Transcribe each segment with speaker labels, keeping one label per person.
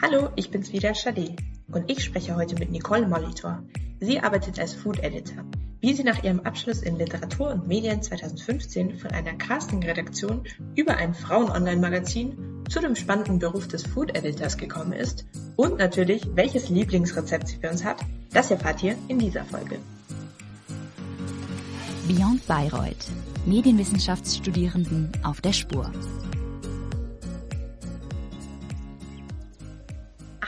Speaker 1: Hallo, ich bin's wieder, Shade. Und ich spreche heute mit Nicole Molitor. Sie arbeitet als Food Editor. Wie sie nach ihrem Abschluss in Literatur und Medien 2015 von einer Casting-Redaktion über ein Frauen-Online-Magazin zu dem spannenden Beruf des Food Editors gekommen ist und natürlich, welches Lieblingsrezept sie für uns hat, das erfahrt ihr in dieser Folge.
Speaker 2: Beyond Bayreuth. Medienwissenschaftsstudierenden auf der Spur.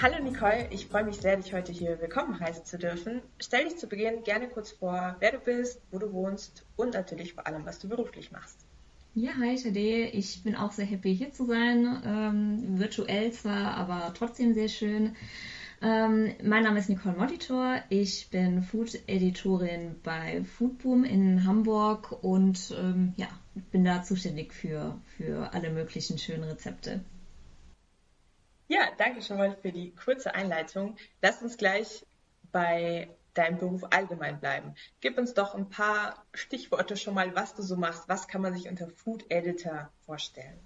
Speaker 1: Hallo Nicole, ich freue mich sehr, dich heute hier willkommen heißen zu dürfen. Stell dich zu Beginn gerne kurz vor, wer du bist, wo du wohnst und natürlich vor allem, was du beruflich machst.
Speaker 3: Ja, hi Shade, ich bin auch sehr happy hier zu sein. Ähm, virtuell zwar, aber trotzdem sehr schön. Ähm, mein Name ist Nicole Moditor. Ich bin Food-Editorin bei Foodboom in Hamburg und ähm, ja, bin da zuständig für, für alle möglichen schönen Rezepte.
Speaker 1: Ja, danke schon mal für die kurze Einleitung. Lass uns gleich bei deinem Beruf allgemein bleiben. Gib uns doch ein paar Stichworte schon mal, was du so machst. Was kann man sich unter Food Editor vorstellen?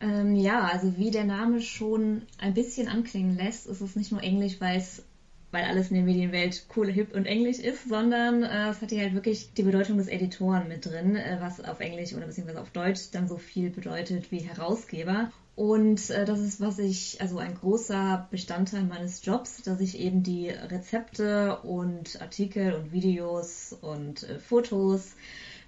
Speaker 3: Ähm, ja, also wie der Name schon ein bisschen anklingen lässt, ist es nicht nur Englisch, weil es weil alles in der Medienwelt cool, hip und englisch ist, sondern äh, es hat hier halt wirklich die Bedeutung des Editoren mit drin, äh, was auf Englisch oder beziehungsweise auf Deutsch dann so viel bedeutet wie Herausgeber. Und äh, das ist, was ich, also ein großer Bestandteil meines Jobs, dass ich eben die Rezepte und Artikel und Videos und äh, Fotos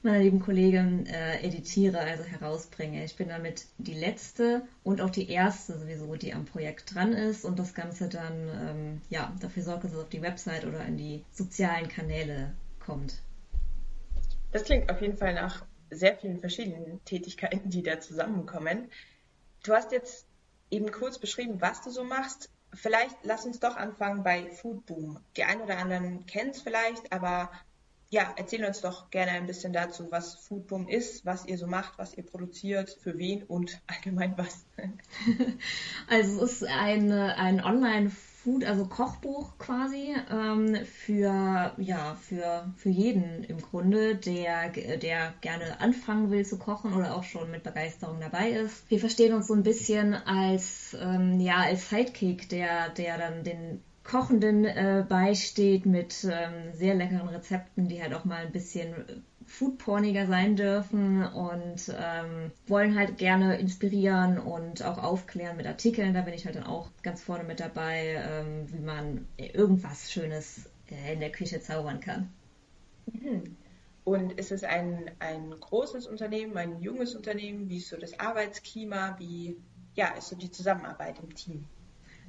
Speaker 3: meiner lieben Kollegin äh, editiere, also herausbringe. Ich bin damit die letzte und auch die erste sowieso, die am Projekt dran ist und das Ganze dann ähm, ja dafür sorgt, dass es auf die Website oder in die sozialen Kanäle kommt.
Speaker 1: Das klingt auf jeden Fall nach sehr vielen verschiedenen Tätigkeiten, die da zusammenkommen. Du hast jetzt eben kurz beschrieben, was du so machst. Vielleicht lass uns doch anfangen bei Foodboom. Die einen oder anderen kennen es vielleicht, aber ja, erzähl uns doch gerne ein bisschen dazu, was Foodboom ist, was ihr so macht, was ihr produziert, für wen und allgemein was.
Speaker 3: Also es ist ein, ein Online- Food, also Kochbuch quasi ähm, für ja für für jeden im Grunde, der der gerne anfangen will zu kochen oder auch schon mit Begeisterung dabei ist. Wir verstehen uns so ein bisschen als ähm, ja als Sidekick, der der dann den Kochenden äh, beisteht mit ähm, sehr leckeren Rezepten, die halt auch mal ein bisschen foodporniger sein dürfen und ähm, wollen halt gerne inspirieren und auch aufklären mit Artikeln. Da bin ich halt dann auch ganz vorne mit dabei, ähm, wie man irgendwas Schönes äh, in der Küche zaubern kann.
Speaker 1: Mhm. Und ist es ein, ein großes Unternehmen, ein junges Unternehmen? Wie ist so das Arbeitsklima? Wie ja, ist so die Zusammenarbeit im Team?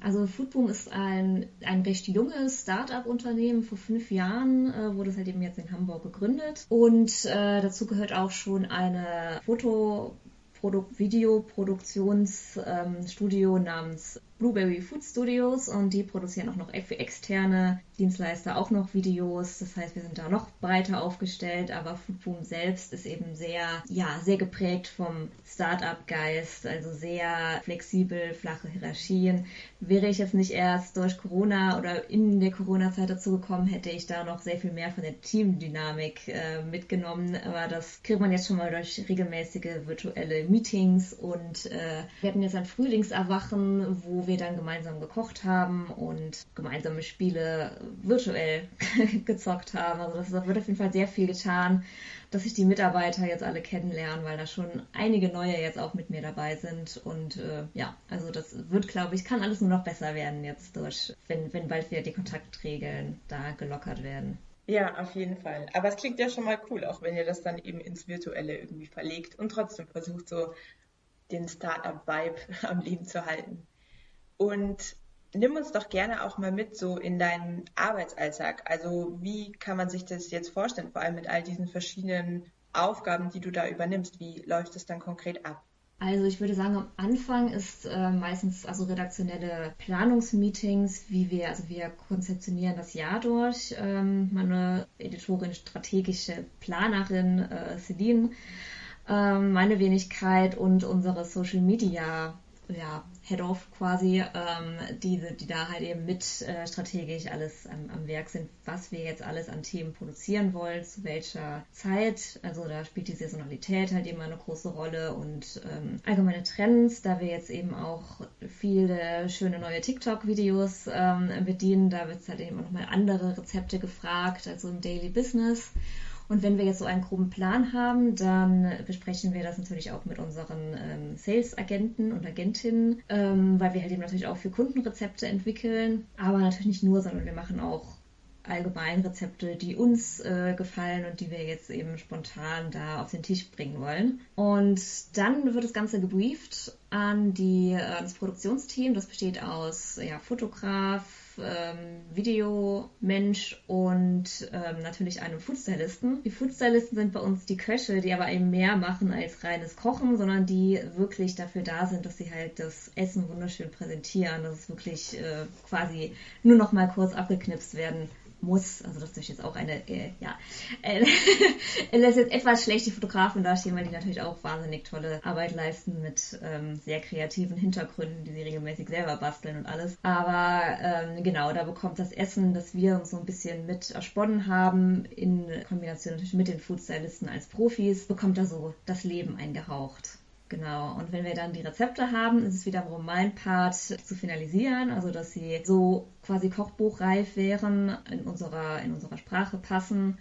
Speaker 3: Also Foodboom ist ein, ein recht junges Start-up-Unternehmen. Vor fünf Jahren äh, wurde es halt eben jetzt in Hamburg gegründet. Und äh, dazu gehört auch schon eine Foto- Videoproduktionsstudio ähm, namens Blueberry Food Studios und die produzieren auch noch für externe Dienstleister auch noch Videos. Das heißt, wir sind da noch breiter aufgestellt, aber Foodboom selbst ist eben sehr, ja, sehr geprägt vom Startup-Geist, also sehr flexibel, flache Hierarchien. Wäre ich jetzt nicht erst durch Corona oder in der Corona-Zeit dazu gekommen, hätte ich da noch sehr viel mehr von der Teamdynamik äh, mitgenommen. Aber das kriegt man jetzt schon mal durch regelmäßige virtuelle Meetings und äh, wir hatten jetzt ein Frühlingserwachen, wo wir wir dann gemeinsam gekocht haben und gemeinsame Spiele virtuell gezockt haben. Also das wird auf jeden Fall sehr viel getan, dass sich die Mitarbeiter jetzt alle kennenlernen, weil da schon einige neue jetzt auch mit mir dabei sind. Und äh, ja, also das wird, glaube ich, kann alles nur noch besser werden jetzt durch, wenn, wenn bald wieder die Kontaktregeln da gelockert werden.
Speaker 1: Ja, auf jeden Fall. Aber es klingt ja schon mal cool, auch wenn ihr das dann eben ins Virtuelle irgendwie verlegt und trotzdem versucht, so den Startup-Vibe am Leben zu halten. Und nimm uns doch gerne auch mal mit so in deinen Arbeitsalltag. Also wie kann man sich das jetzt vorstellen, vor allem mit all diesen verschiedenen Aufgaben, die du da übernimmst? Wie läuft es dann konkret ab?
Speaker 3: Also ich würde sagen, am Anfang ist äh, meistens also redaktionelle Planungsmeetings, wie wir, also wir konzeptionieren das Jahr durch. Ähm, meine Editorin, strategische Planerin äh, Celine, äh, meine Wenigkeit und unsere Social Media ja, Head-Off quasi, ähm, die, die da halt eben mit äh, strategisch alles am, am Werk sind, was wir jetzt alles an Themen produzieren wollen, zu welcher Zeit. Also da spielt die Saisonalität halt eben eine große Rolle und ähm, allgemeine Trends, da wir jetzt eben auch viele schöne neue TikTok-Videos ähm, bedienen, da wird es halt eben auch nochmal andere Rezepte gefragt, also im Daily Business. Und wenn wir jetzt so einen groben Plan haben, dann besprechen wir das natürlich auch mit unseren ähm, Sales-Agenten und Agentinnen, ähm, weil wir halt eben natürlich auch für Kundenrezepte entwickeln. Aber natürlich nicht nur, sondern wir machen auch allgemein Rezepte, die uns äh, gefallen und die wir jetzt eben spontan da auf den Tisch bringen wollen. Und dann wird das Ganze gebrieft an die, äh, das Produktionsteam. Das besteht aus ja, Fotograf, ähm, Videomensch und ähm, natürlich einem Foodstylisten. Die Foodstylisten sind bei uns die Köche, die aber eben mehr machen als reines Kochen, sondern die wirklich dafür da sind, dass sie halt das Essen wunderschön präsentieren, dass es wirklich äh, quasi nur noch mal kurz abgeknipst werden muss, also das ist jetzt auch eine, äh, ja, äh, das ist jetzt etwas schlecht, die Fotografen dastehen, weil die natürlich auch wahnsinnig tolle Arbeit leisten mit ähm, sehr kreativen Hintergründen, die sie regelmäßig selber basteln und alles. Aber ähm, genau, da bekommt das Essen, das wir uns so ein bisschen mit ersponnen haben, in Kombination natürlich mit den Foodstylisten als Profis, bekommt da so das Leben eingehaucht. Genau. Und wenn wir dann die Rezepte haben, ist es wiederum mein Part zu finalisieren, also dass sie so quasi kochbuchreif wären, in unserer, in unserer Sprache passen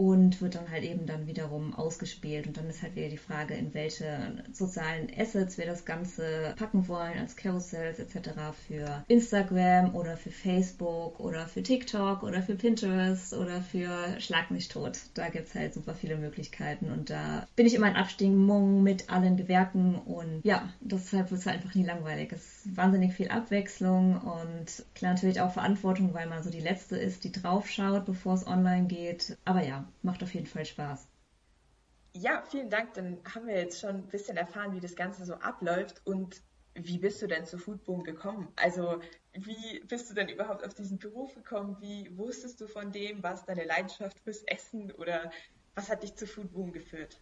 Speaker 3: und wird dann halt eben dann wiederum ausgespielt. Und dann ist halt wieder die Frage, in welche sozialen Assets wir das Ganze packen wollen, als Carousels etc. für Instagram oder für Facebook oder für TikTok oder für Pinterest oder für Schlag mich tot. Da gibt es halt super viele Möglichkeiten und da bin ich immer in Abstimmung mit allen Gewerken und ja, deshalb wird es halt einfach nie langweilig. Es ist wahnsinnig viel Abwechslung und klar natürlich auch Verantwortung, weil man so die Letzte ist, die draufschaut, bevor es online geht. Aber ja, macht auf jeden Fall Spaß.
Speaker 1: Ja, vielen Dank. Dann haben wir jetzt schon ein bisschen erfahren, wie das Ganze so abläuft und wie bist du denn zu Foodboom gekommen? Also wie bist du denn überhaupt auf diesen Beruf gekommen? Wie wusstest du von dem? War es deine Leidenschaft fürs Essen oder was hat dich zu Foodboom geführt?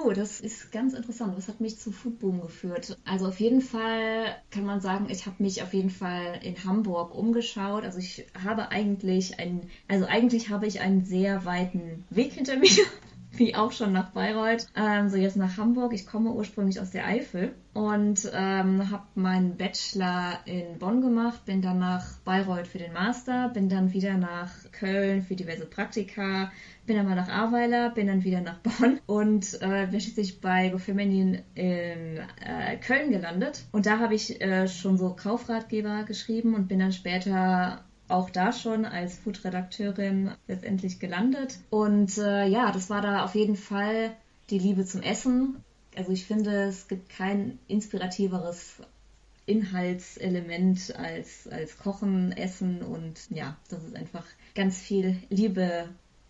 Speaker 3: Puh, das ist ganz interessant. Was hat mich zu Foodboom geführt? Also auf jeden Fall kann man sagen, ich habe mich auf jeden Fall in Hamburg umgeschaut. Also ich habe eigentlich einen, also eigentlich habe ich einen sehr weiten Weg hinter mir wie auch schon nach Bayreuth, ähm, so jetzt nach Hamburg. Ich komme ursprünglich aus der Eifel und ähm, habe meinen Bachelor in Bonn gemacht, bin dann nach Bayreuth für den Master, bin dann wieder nach Köln für diverse Praktika, bin dann mal nach Ahrweiler, bin dann wieder nach Bonn und äh, bin schließlich bei GoFeminin in äh, Köln gelandet. Und da habe ich äh, schon so Kaufratgeber geschrieben und bin dann später auch da schon als Food-Redakteurin letztendlich gelandet. Und äh, ja, das war da auf jeden Fall die Liebe zum Essen. Also ich finde, es gibt kein inspirativeres Inhaltselement als, als Kochen, Essen und ja, das ist einfach ganz viel Liebe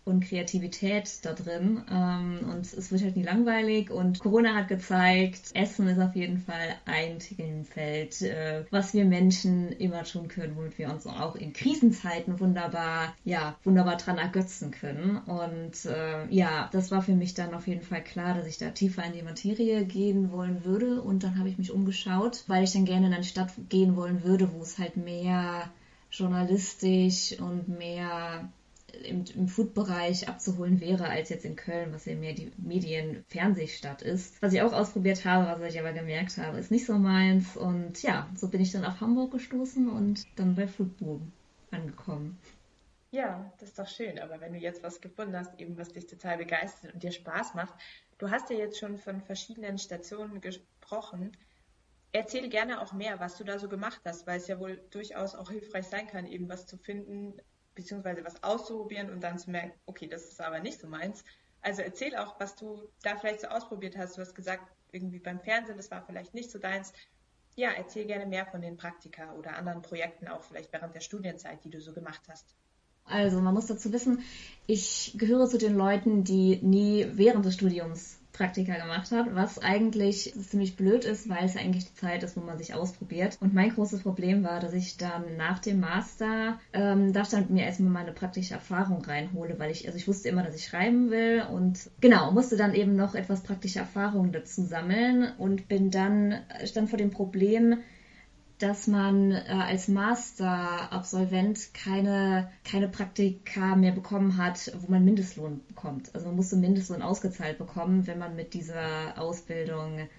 Speaker 3: und Kreativität da drin. Ähm, und es wird halt nie langweilig. Und Corona hat gezeigt, Essen ist auf jeden Fall ein Themenfeld, äh, was wir Menschen immer tun können, womit wir uns auch in Krisenzeiten wunderbar, ja, wunderbar dran ergötzen können. Und äh, ja, das war für mich dann auf jeden Fall klar, dass ich da tiefer in die Materie gehen wollen würde. Und dann habe ich mich umgeschaut, weil ich dann gerne in eine Stadt gehen wollen würde, wo es halt mehr journalistisch und mehr im, im Food-Bereich abzuholen wäre, als jetzt in Köln, was ja mehr die Medien-Fernsehstadt ist. Was ich auch ausprobiert habe, was ich aber gemerkt habe, ist nicht so meins. Und ja, so bin ich dann auf Hamburg gestoßen und dann bei Foodboom angekommen.
Speaker 1: Ja, das ist doch schön. Aber wenn du jetzt was gefunden hast, eben was dich total begeistert und dir Spaß macht, du hast ja jetzt schon von verschiedenen Stationen gesprochen. Erzähl gerne auch mehr, was du da so gemacht hast, weil es ja wohl durchaus auch hilfreich sein kann, eben was zu finden, beziehungsweise was auszuprobieren und dann zu merken, okay, das ist aber nicht so meins. Also erzähl auch, was du da vielleicht so ausprobiert hast. Du hast gesagt, irgendwie beim Fernsehen, das war vielleicht nicht so deins. Ja, erzähl gerne mehr von den Praktika oder anderen Projekten, auch vielleicht während der Studienzeit, die du so gemacht hast.
Speaker 3: Also man muss dazu wissen, ich gehöre zu den Leuten, die nie während des Studiums Praktika gemacht habe, was eigentlich ziemlich blöd ist, weil es eigentlich die Zeit ist, wo man sich ausprobiert. Und mein großes Problem war, dass ich dann nach dem Master ähm, da stand mir erstmal meine praktische Erfahrung reinhole, weil ich, also ich wusste immer, dass ich schreiben will und genau, musste dann eben noch etwas praktische Erfahrung dazu sammeln und bin dann, stand vor dem Problem, dass man äh, als Master-Absolvent keine, keine Praktika mehr bekommen hat, wo man Mindestlohn bekommt. Also man musste Mindestlohn ausgezahlt bekommen, wenn man mit dieser Ausbildung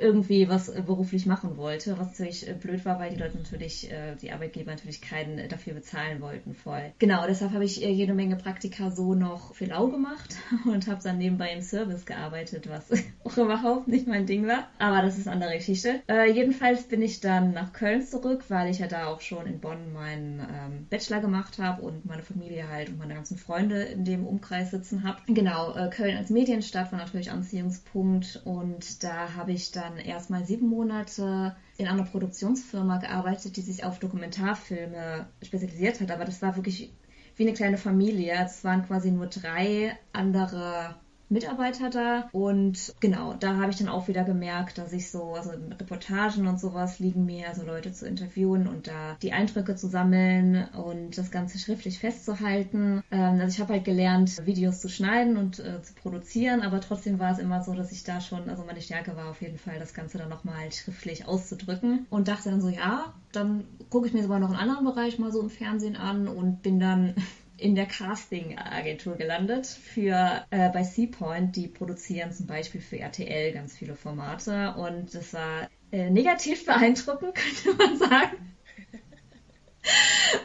Speaker 3: irgendwie was äh, beruflich machen wollte, was natürlich äh, blöd war, weil die Leute natürlich, äh, die Arbeitgeber natürlich keinen dafür bezahlen wollten voll. Genau, deshalb habe ich jede Menge Praktika so noch für lau gemacht und habe dann nebenbei im Service gearbeitet, was auch überhaupt nicht mein Ding war. Aber das ist eine andere Geschichte. Äh, jedenfalls bin ich dann nach Köln zurück, weil ich ja da auch schon in Bonn meinen ähm, Bachelor gemacht habe und meine Familie halt und meine ganzen Freunde in dem Umkreis sitzen habe. Genau, äh, Köln als Medienstadt war natürlich Anziehungspunkt und da habe ich dann erstmal sieben Monate in einer Produktionsfirma gearbeitet, die sich auf Dokumentarfilme spezialisiert hat. Aber das war wirklich wie eine kleine Familie. Es waren quasi nur drei andere Mitarbeiter da. Und genau, da habe ich dann auch wieder gemerkt, dass ich so, also Reportagen und sowas liegen mir, also Leute zu interviewen und da die Eindrücke zu sammeln und das Ganze schriftlich festzuhalten. Ähm, also ich habe halt gelernt, Videos zu schneiden und äh, zu produzieren, aber trotzdem war es immer so, dass ich da schon, also meine Stärke war auf jeden Fall, das Ganze dann nochmal schriftlich auszudrücken und dachte dann so, ja, dann gucke ich mir sogar noch einen anderen Bereich mal so im Fernsehen an und bin dann in der Casting-Agentur gelandet für äh, bei Seapoint. Die produzieren zum Beispiel für RTL ganz viele Formate und das war äh, negativ beeindruckend, könnte man sagen.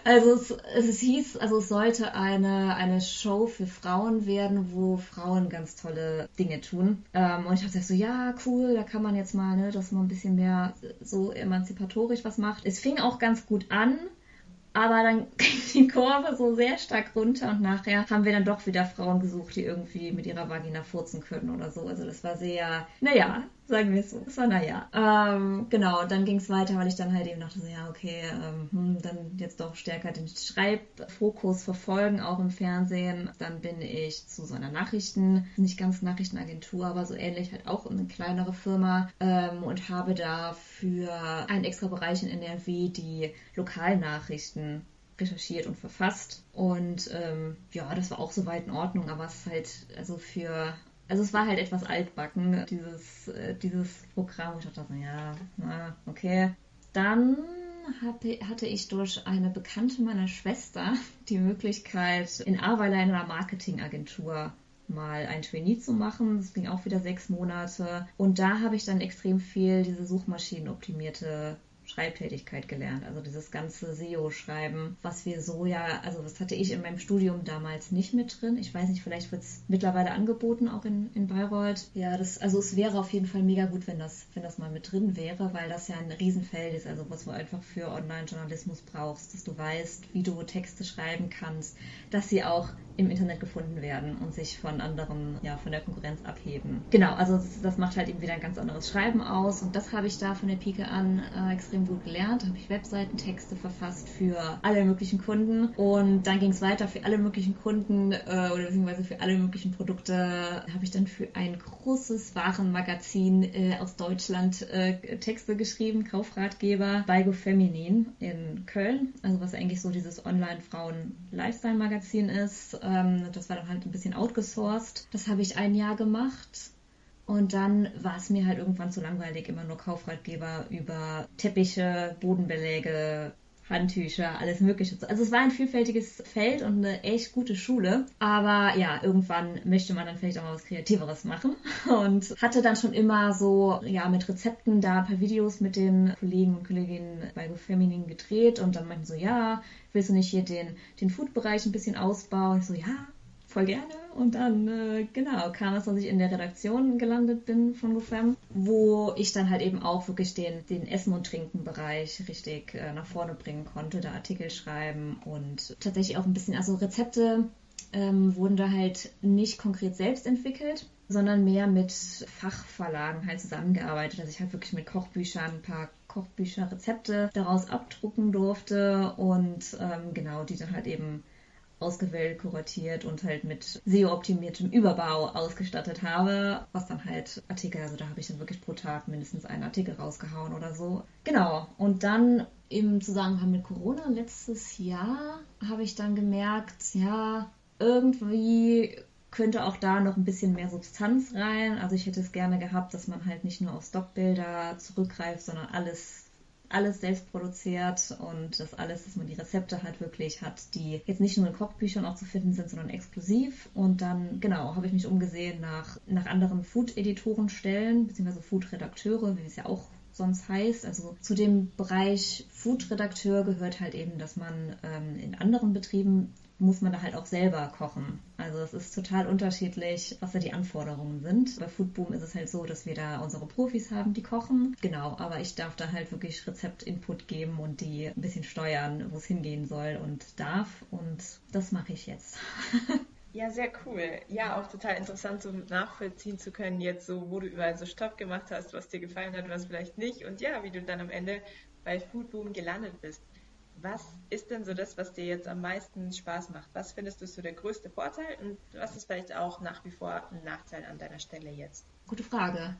Speaker 3: Also es, es, hieß, also es sollte eine, eine Show für Frauen werden, wo Frauen ganz tolle Dinge tun. Ähm, und ich dachte so, ja, cool, da kann man jetzt mal, ne, dass man ein bisschen mehr so emanzipatorisch was macht. Es fing auch ganz gut an, aber dann ging die Kurve so sehr stark runter und nachher haben wir dann doch wieder Frauen gesucht, die irgendwie mit ihrer Vagina furzen können oder so. Also das war sehr, naja, sagen wir es so. Es war naja. Ähm, genau, dann ging es weiter, weil ich dann halt eben dachte, so, ja, okay, ähm, hm, dann jetzt doch stärker den Schreibfokus verfolgen, auch im Fernsehen. Dann bin ich zu so einer Nachrichten, nicht ganz Nachrichtenagentur, aber so ähnlich halt auch eine kleinere Firma ähm, und habe da für einen extra Bereich in NRW die Lokalnachrichten recherchiert und verfasst. Und ähm, ja, das war auch soweit in Ordnung, aber es ist halt, also für also es war halt etwas altbacken, dieses, äh, dieses Programm. Ich dachte, ja, na, okay. Dann hatte ich durch eine Bekannte meiner Schwester die Möglichkeit, in Aweiler in einer Marketingagentur mal ein Trainee zu machen. Das ging auch wieder sechs Monate. Und da habe ich dann extrem viel diese suchmaschinenoptimierte Schreibtätigkeit gelernt. Also dieses ganze SEO-Schreiben, was wir so ja, also das hatte ich in meinem Studium damals nicht mit drin. Ich weiß nicht, vielleicht wird es mittlerweile angeboten, auch in, in Bayreuth. Ja, das, also es wäre auf jeden Fall mega gut, wenn das, wenn das mal mit drin wäre, weil das ja ein Riesenfeld ist, also was du einfach für Online-Journalismus brauchst, dass du weißt, wie du Texte schreiben kannst, dass sie auch im Internet gefunden werden und sich von anderen, ja, von der Konkurrenz abheben. Genau, also das, macht halt eben wieder ein ganz anderes Schreiben aus und das habe ich da von der Pike an äh, extrem gut gelernt. habe ich Webseitentexte verfasst für alle möglichen Kunden und dann ging es weiter für alle möglichen Kunden äh, oder beziehungsweise für alle möglichen Produkte habe ich dann für ein großes Warenmagazin äh, aus Deutschland äh, Texte geschrieben, Kaufratgeber bei Go Feminin in Köln, also was eigentlich so dieses Online-Frauen-Lifestyle-Magazin ist ähm, das war dann halt ein bisschen outgesourced. Das habe ich ein Jahr gemacht. Und dann war es mir halt irgendwann zu langweilig, immer nur Kaufratgeber über Teppiche, Bodenbeläge, Handtücher, alles Mögliche. Also es war ein vielfältiges Feld und eine echt gute Schule. Aber ja, irgendwann möchte man dann vielleicht auch mal was Kreativeres machen. Und hatte dann schon immer so, ja, mit Rezepten da ein paar Videos mit den Kollegen und Kolleginnen bei GoFeminin gedreht. Und dann meinten so, ja, willst du nicht hier den, den Food-Bereich ein bisschen ausbauen? Ich so, ja, voll gerne. Und dann, äh, genau, kam es, dass ich in der Redaktion gelandet bin von GoFam, wo ich dann halt eben auch wirklich den, den Essen- und Trinken-Bereich richtig äh, nach vorne bringen konnte, da Artikel schreiben und tatsächlich auch ein bisschen, also Rezepte ähm, wurden da halt nicht konkret selbst entwickelt, sondern mehr mit Fachverlagen halt zusammengearbeitet. Also ich habe wirklich mit Kochbüchern ein paar Kochbücher, Rezepte daraus abdrucken durfte und ähm, genau, die dann halt eben ausgewählt, kuratiert und halt mit SEO-optimiertem Überbau ausgestattet habe, was dann halt Artikel, also da habe ich dann wirklich pro Tag mindestens einen Artikel rausgehauen oder so. Genau. Und dann im Zusammenhang mit Corona letztes Jahr habe ich dann gemerkt, ja, irgendwie könnte auch da noch ein bisschen mehr Substanz rein. Also ich hätte es gerne gehabt, dass man halt nicht nur auf Stockbilder zurückgreift, sondern alles alles selbst produziert und das alles, dass man die Rezepte halt wirklich hat, die jetzt nicht nur in Kochbüchern auch zu finden sind, sondern exklusiv. Und dann, genau, habe ich mich umgesehen nach, nach anderen Food-Editorenstellen, beziehungsweise Food-Redakteure, wie es ja auch sonst heißt. Also zu dem Bereich Food-Redakteur gehört halt eben, dass man ähm, in anderen Betrieben muss man da halt auch selber kochen. Also es ist total unterschiedlich, was da die Anforderungen sind. Bei Foodboom ist es halt so, dass wir da unsere Profis haben, die kochen. Genau, aber ich darf da halt wirklich Rezeptinput geben und die ein bisschen steuern, wo es hingehen soll und darf. Und das mache ich jetzt.
Speaker 1: Ja, sehr cool. Ja, auch total interessant, so nachvollziehen zu können, jetzt so, wo du überall so Stopp gemacht hast, was dir gefallen hat, was vielleicht nicht. Und ja, wie du dann am Ende bei Foodboom gelandet bist. Was ist denn so das, was dir jetzt am meisten Spaß macht? Was findest du so der größte Vorteil und was ist vielleicht auch nach wie vor ein Nachteil an deiner Stelle jetzt?
Speaker 3: Gute Frage.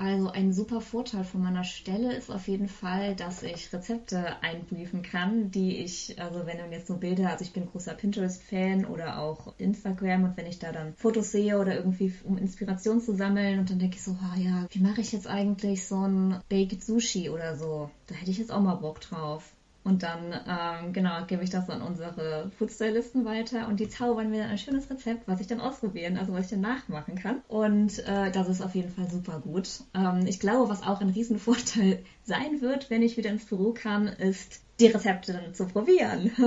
Speaker 3: Also ein super Vorteil von meiner Stelle ist auf jeden Fall, dass ich Rezepte einbriefen kann, die ich, also wenn man jetzt so Bilder, also ich bin großer Pinterest-Fan oder auch Instagram und wenn ich da dann Fotos sehe oder irgendwie um Inspiration zu sammeln und dann denke ich so, oh ja, wie mache ich jetzt eigentlich so ein Baked Sushi oder so? Da hätte ich jetzt auch mal Bock drauf. Und dann, ähm, genau, gebe ich das an unsere Foodstylisten weiter und die zaubern mir ein schönes Rezept, was ich dann ausprobieren, also was ich dann nachmachen kann. Und äh, das ist auf jeden Fall super gut. Ähm, ich glaube, was auch ein Riesenvorteil sein wird, wenn ich wieder ins Büro kann, ist, die Rezepte dann zu probieren.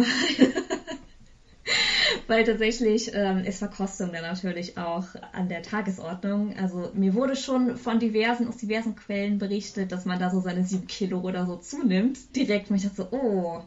Speaker 3: weil tatsächlich ähm, ist Verkostung dann natürlich auch an der Tagesordnung. Also mir wurde schon von diversen, aus diversen Quellen berichtet, dass man da so seine sieben Kilo oder so zunimmt. Direkt mich dachte so, oh,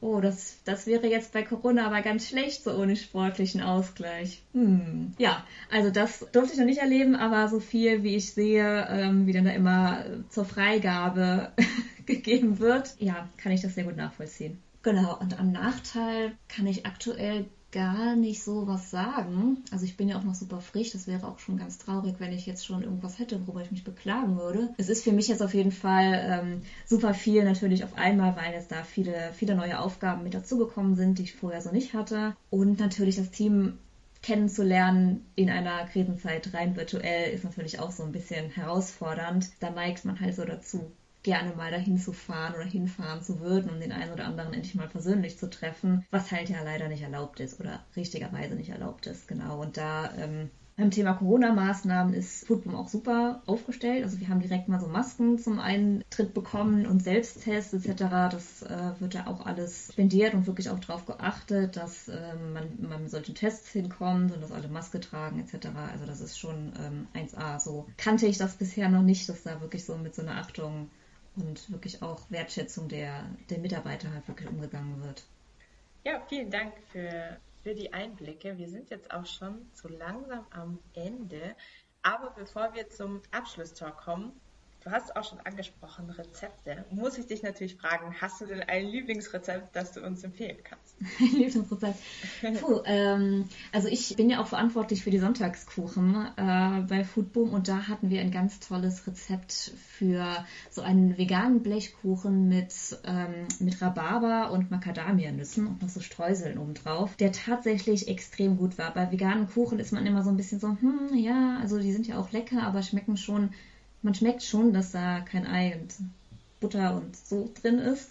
Speaker 3: oh, das, das wäre jetzt bei Corona aber ganz schlecht, so ohne sportlichen Ausgleich. Hm. Ja, also das durfte ich noch nicht erleben, aber so viel, wie ich sehe, ähm, wie dann da immer zur Freigabe gegeben wird, ja, kann ich das sehr gut nachvollziehen. Genau, und am Nachteil kann ich aktuell gar nicht so was sagen. Also ich bin ja auch noch super frisch. Das wäre auch schon ganz traurig, wenn ich jetzt schon irgendwas hätte, worüber ich mich beklagen würde. Es ist für mich jetzt auf jeden Fall ähm, super viel natürlich auf einmal, weil jetzt da viele, viele neue Aufgaben mit dazugekommen sind, die ich vorher so nicht hatte. Und natürlich das Team kennenzulernen in einer Krisenzeit rein virtuell ist natürlich auch so ein bisschen herausfordernd. Da neigt man halt so dazu, gerne mal dahin zu fahren oder hinfahren zu würden, um den einen oder anderen endlich mal persönlich zu treffen, was halt ja leider nicht erlaubt ist oder richtigerweise nicht erlaubt ist, genau. Und da ähm, beim Thema Corona-Maßnahmen ist Foodboom auch super aufgestellt. Also wir haben direkt mal so Masken zum Eintritt bekommen und Selbsttests etc. Das äh, wird ja auch alles spendiert und wirklich auch darauf geachtet, dass äh, man, man mit solchen Tests hinkommt und dass alle Maske tragen etc. Also das ist schon ähm, 1A. So kannte ich das bisher noch nicht, dass da wirklich so mit so einer Achtung und wirklich auch Wertschätzung der, der Mitarbeiter halt wirklich umgegangen wird.
Speaker 1: Ja, vielen Dank für, für die Einblicke. Wir sind jetzt auch schon so langsam am Ende. Aber bevor wir zum Abschlusstalk kommen, Du hast auch schon angesprochen, Rezepte. Muss ich dich natürlich fragen, hast du denn ein Lieblingsrezept, das du uns empfehlen kannst?
Speaker 3: Ein Lieblingsrezept? Puh, ähm, also ich bin ja auch verantwortlich für die Sonntagskuchen äh, bei Foodboom und da hatten wir ein ganz tolles Rezept für so einen veganen Blechkuchen mit, ähm, mit Rhabarber und Macadamianüssen und noch so Streuseln obendrauf, der tatsächlich extrem gut war. Bei veganen Kuchen ist man immer so ein bisschen so, hm, ja, also die sind ja auch lecker, aber schmecken schon man schmeckt schon, dass da kein Ei und Butter und so drin ist.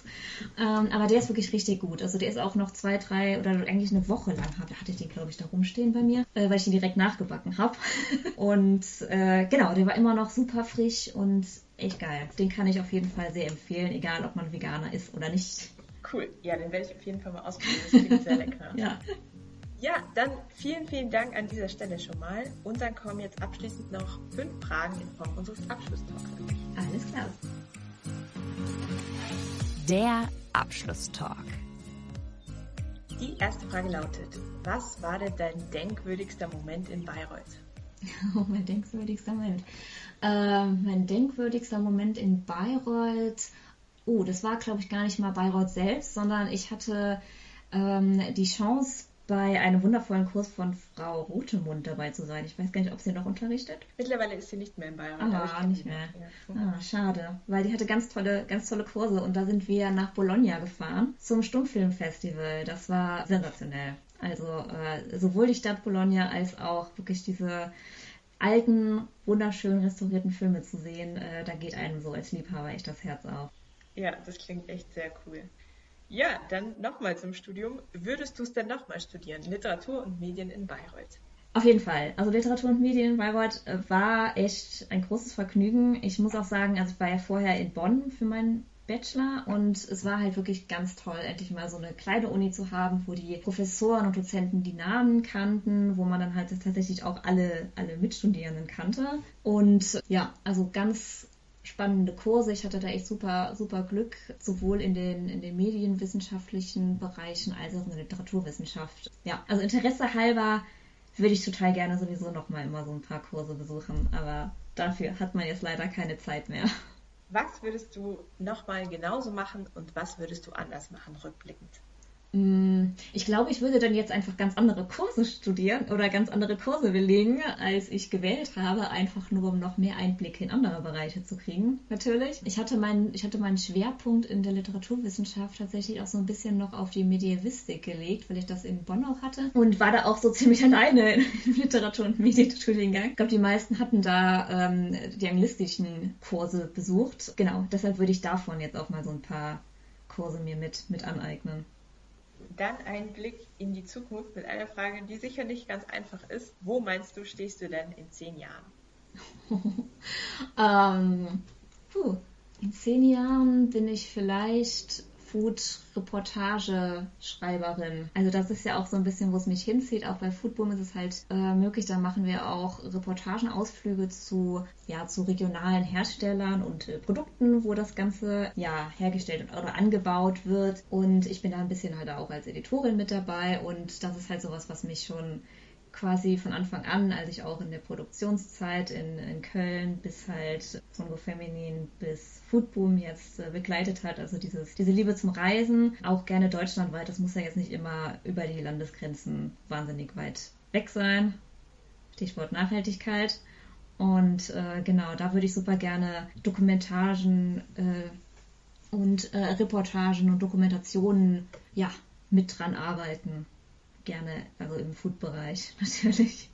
Speaker 3: Ähm, aber der ist wirklich richtig gut. Also der ist auch noch zwei, drei oder eigentlich eine Woche lang. Da hatte ich den, glaube ich, da rumstehen bei mir, äh, weil ich ihn direkt nachgebacken habe. und äh, genau, der war immer noch super frisch und echt geil. Den kann ich auf jeden Fall sehr empfehlen, egal ob man Veganer ist oder nicht.
Speaker 1: Cool. Ja, den werde ich auf jeden Fall mal ausprobieren. Das klingt sehr lecker.
Speaker 3: ja.
Speaker 1: Ja, dann vielen, vielen Dank an dieser Stelle schon mal. Und dann kommen jetzt abschließend noch fünf Fragen in Form unseres Abschlusstalks.
Speaker 3: Alles klar.
Speaker 2: Der Abschlusstalk.
Speaker 1: Die erste Frage lautet, was war denn dein denkwürdigster Moment in Bayreuth?
Speaker 3: Oh, mein denkwürdigster Moment. Äh, mein denkwürdigster Moment in Bayreuth. Oh, das war, glaube ich, gar nicht mal Bayreuth selbst, sondern ich hatte ähm, die Chance, bei einem wundervollen Kurs von Frau Rotemund dabei zu sein. Ich weiß gar nicht, ob sie noch unterrichtet.
Speaker 1: Mittlerweile ist sie nicht mehr in Bayern.
Speaker 3: Ah, nicht mehr. Ah, schade. Weil die hatte ganz tolle, ganz tolle Kurse und da sind wir nach Bologna gefahren zum Stummfilmfestival. Das war sensationell. Also äh, sowohl die Stadt Bologna als auch wirklich diese alten, wunderschön restaurierten Filme zu sehen, äh, da geht einem so als Liebhaber echt das Herz auf.
Speaker 1: Ja, das klingt echt sehr cool. Ja, dann nochmal zum Studium. Würdest du es denn nochmal studieren? Literatur und Medien in Bayreuth?
Speaker 3: Auf jeden Fall. Also Literatur und Medien in Bayreuth äh, war echt ein großes Vergnügen. Ich muss auch sagen, also ich war ja vorher in Bonn für meinen Bachelor und es war halt wirklich ganz toll, endlich mal so eine kleine Uni zu haben, wo die Professoren und Dozenten die Namen kannten, wo man dann halt tatsächlich auch alle, alle Mitstudierenden kannte. Und ja, also ganz spannende Kurse. Ich hatte da echt super, super Glück, sowohl in den, in den medienwissenschaftlichen Bereichen als auch in der Literaturwissenschaft. Ja, also Interesse halber würde ich total gerne sowieso nochmal immer so ein paar Kurse besuchen, aber dafür hat man jetzt leider keine Zeit mehr.
Speaker 1: Was würdest du nochmal genauso machen und was würdest du anders machen, rückblickend?
Speaker 3: Mm, ich glaube, ich würde dann jetzt einfach ganz andere Kurse studieren oder ganz andere Kurse belegen, als ich gewählt habe, einfach nur um noch mehr Einblicke in andere Bereiche zu kriegen, natürlich. Ich hatte, meinen, ich hatte meinen Schwerpunkt in der Literaturwissenschaft tatsächlich auch so ein bisschen noch auf die Medievistik gelegt, weil ich das in Bonn auch hatte und war da auch so ziemlich alleine im Literatur- und Medienstudiengang. Ich glaube, die meisten hatten da ähm, die anglistischen Kurse besucht. Genau, deshalb würde ich davon jetzt auch mal so ein paar Kurse mir mit, mit aneignen
Speaker 1: dann ein Blick in die Zukunft mit einer Frage, die sicher nicht ganz einfach ist. Wo meinst du, stehst du denn in zehn Jahren?
Speaker 3: ähm, puh, in zehn Jahren bin ich vielleicht Food-Reportage-Schreiberin. Also das ist ja auch so ein bisschen, wo es mich hinzieht. Auch bei Foodboom ist es halt äh, möglich. Da machen wir auch Reportagenausflüge zu, ja, zu regionalen Herstellern und äh, Produkten, wo das Ganze ja hergestellt oder angebaut wird. Und ich bin da ein bisschen halt auch als Editorin mit dabei. Und das ist halt sowas, was mich schon quasi von Anfang an, als ich auch in der Produktionszeit in, in Köln bis halt von Go Feminin bis Foodboom jetzt äh, begleitet hat. Also dieses, diese Liebe zum Reisen, auch gerne deutschlandweit. Das muss ja jetzt nicht immer über die Landesgrenzen wahnsinnig weit weg sein. Stichwort Nachhaltigkeit. Und äh, genau, da würde ich super gerne Dokumentagen äh, und äh, Reportagen und Dokumentationen ja, mit dran arbeiten gerne, also im Food-Bereich natürlich.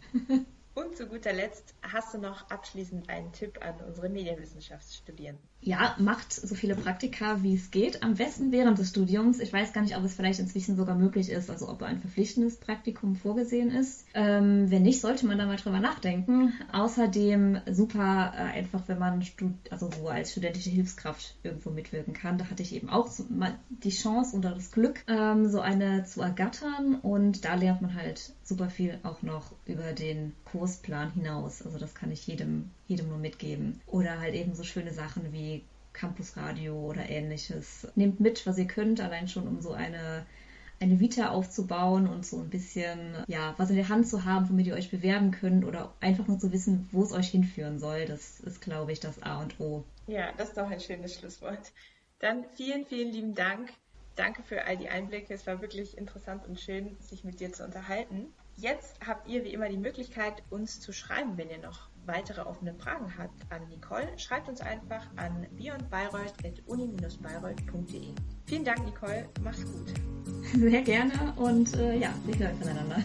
Speaker 1: Und zu guter Letzt hast du noch abschließend einen Tipp an unsere Medienwissenschaftsstudierenden
Speaker 3: ja, macht so viele Praktika, wie es geht. Am besten während des Studiums. Ich weiß gar nicht, ob es vielleicht inzwischen sogar möglich ist, also ob ein verpflichtendes Praktikum vorgesehen ist. Ähm, wenn nicht, sollte man da mal drüber nachdenken. Außerdem super äh, einfach, wenn man also so als studentische Hilfskraft irgendwo mitwirken kann. Da hatte ich eben auch so die Chance oder das Glück, ähm, so eine zu ergattern. Und da lernt man halt super viel auch noch über den Kursplan hinaus. Also das kann ich jedem jedem nur mitgeben. Oder halt eben so schöne Sachen wie Campusradio oder ähnliches. Nehmt mit, was ihr könnt, allein schon um so eine eine Vita aufzubauen und so ein bisschen, ja, was in der Hand zu haben, womit ihr euch bewerben könnt oder einfach nur zu wissen, wo es euch hinführen soll. Das ist, glaube ich, das A und O.
Speaker 1: Ja, das ist doch ein schönes Schlusswort. Dann vielen, vielen lieben Dank. Danke für all die Einblicke. Es war wirklich interessant und schön, sich mit dir zu unterhalten. Jetzt habt ihr wie immer die Möglichkeit, uns zu schreiben, wenn ihr noch weitere offene Fragen habt an Nicole, schreibt uns einfach an beyondbayreuth.uni-bayreuth.de. Vielen Dank, Nicole. Mach's gut.
Speaker 3: Sehr gerne und äh, ja, wir hören voneinander.